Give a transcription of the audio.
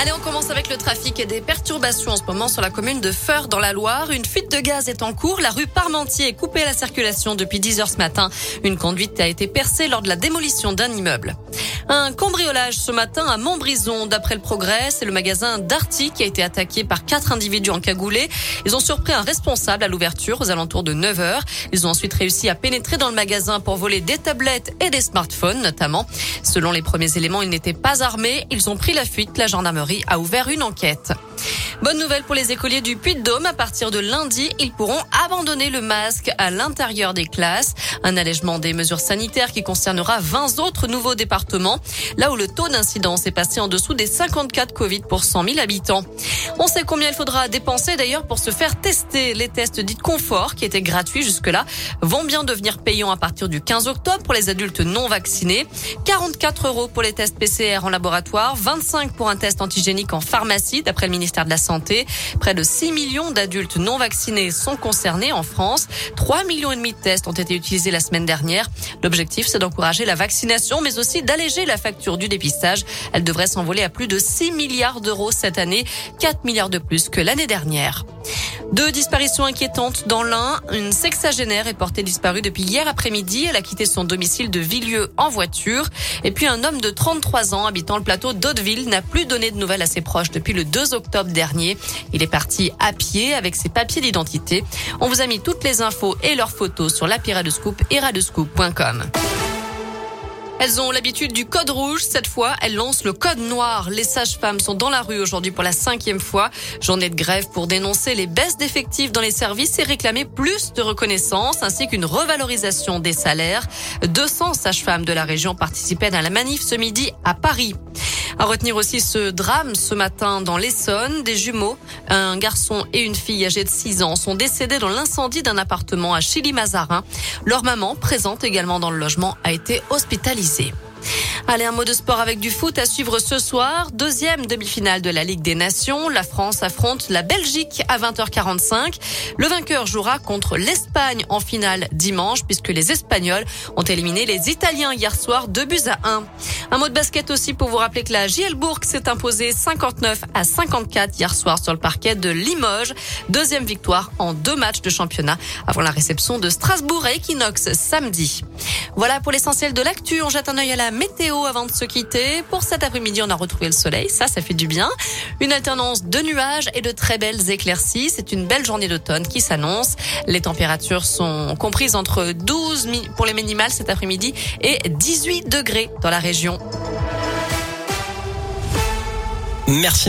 Allez, on commence avec le trafic et des perturbations en ce moment sur la commune de Feur dans la Loire. Une fuite de gaz est en cours. La rue Parmentier est coupée à la circulation depuis 10 heures ce matin. Une conduite a été percée lors de la démolition d'un immeuble. Un cambriolage ce matin à Montbrison. D'après le progrès, c'est le magasin Darty qui a été attaqué par quatre individus en cagoulé. Ils ont surpris un responsable à l'ouverture aux alentours de 9 heures. Ils ont ensuite réussi à pénétrer dans le magasin pour voler des tablettes et des smartphones notamment. Selon les premiers éléments, ils n'étaient pas armés. Ils ont pris la fuite. La gendarmerie a ouvert une enquête. Bonne nouvelle pour les écoliers du Puy-de-Dôme. À partir de lundi, ils pourront abandonner le masque à l'intérieur des classes. Un allègement des mesures sanitaires qui concernera 20 autres nouveaux départements, là où le taux d'incidence est passé en dessous des 54 Covid pour 100 000 habitants. On sait combien il faudra dépenser d'ailleurs pour se faire tester. Les tests dits confort, qui étaient gratuits jusque-là, vont bien devenir payants à partir du 15 octobre pour les adultes non vaccinés. 44 euros pour les tests PCR en laboratoire, 25 pour un test antigénique en pharmacie, d'après le ministère de la Santé. Près de 6 millions d'adultes non vaccinés sont concernés en France. 3 millions et demi de tests ont été utilisés la semaine dernière. L'objectif, c'est d'encourager la vaccination, mais aussi d'alléger la facture du dépistage. Elle devrait s'envoler à plus de 6 milliards d'euros cette année, 4 milliards de plus que l'année dernière. Deux disparitions inquiétantes dans l'un. Une sexagénaire est portée disparue depuis hier après-midi. Elle a quitté son domicile de Villieu en voiture. Et puis un homme de 33 ans habitant le plateau d'Hauteville n'a plus donné de nouvelles à ses proches depuis le 2 octobre dernier. Il est parti à pied avec ses papiers d'identité. On vous a mis toutes les infos et leurs photos sur l'appli de Scoop et radescoop.com. Elles ont l'habitude du code rouge. Cette fois, elles lancent le code noir. Les sages-femmes sont dans la rue aujourd'hui pour la cinquième fois. Journée de grève pour dénoncer les baisses d'effectifs dans les services et réclamer plus de reconnaissance ainsi qu'une revalorisation des salaires. 200 sages-femmes de la région participaient à la manif ce midi à Paris. À retenir aussi ce drame ce matin dans l'Essonne. Des jumeaux, un garçon et une fille âgée de 6 ans, sont décédés dans l'incendie d'un appartement à Chili-Mazarin. Leur maman, présente également dans le logement, a été hospitalisée. Allez, un mot de sport avec du foot à suivre ce soir. Deuxième demi-finale de la Ligue des Nations. La France affronte la Belgique à 20h45. Le vainqueur jouera contre l'Espagne en finale dimanche puisque les Espagnols ont éliminé les Italiens hier soir 2 buts à 1. Un mot de basket aussi pour vous rappeler que la JL Bourg s'est imposée 59 à 54 hier soir sur le parquet de Limoges. Deuxième victoire en deux matchs de championnat avant la réception de Strasbourg et Equinox samedi. Voilà pour l'essentiel de l'actu. On jette un œil à météo avant de se quitter. Pour cet après-midi, on a retrouvé le soleil. Ça, ça fait du bien. Une alternance de nuages et de très belles éclaircies. C'est une belle journée d'automne qui s'annonce. Les températures sont comprises entre 12 pour les minimales cet après-midi et 18 degrés dans la région. Merci.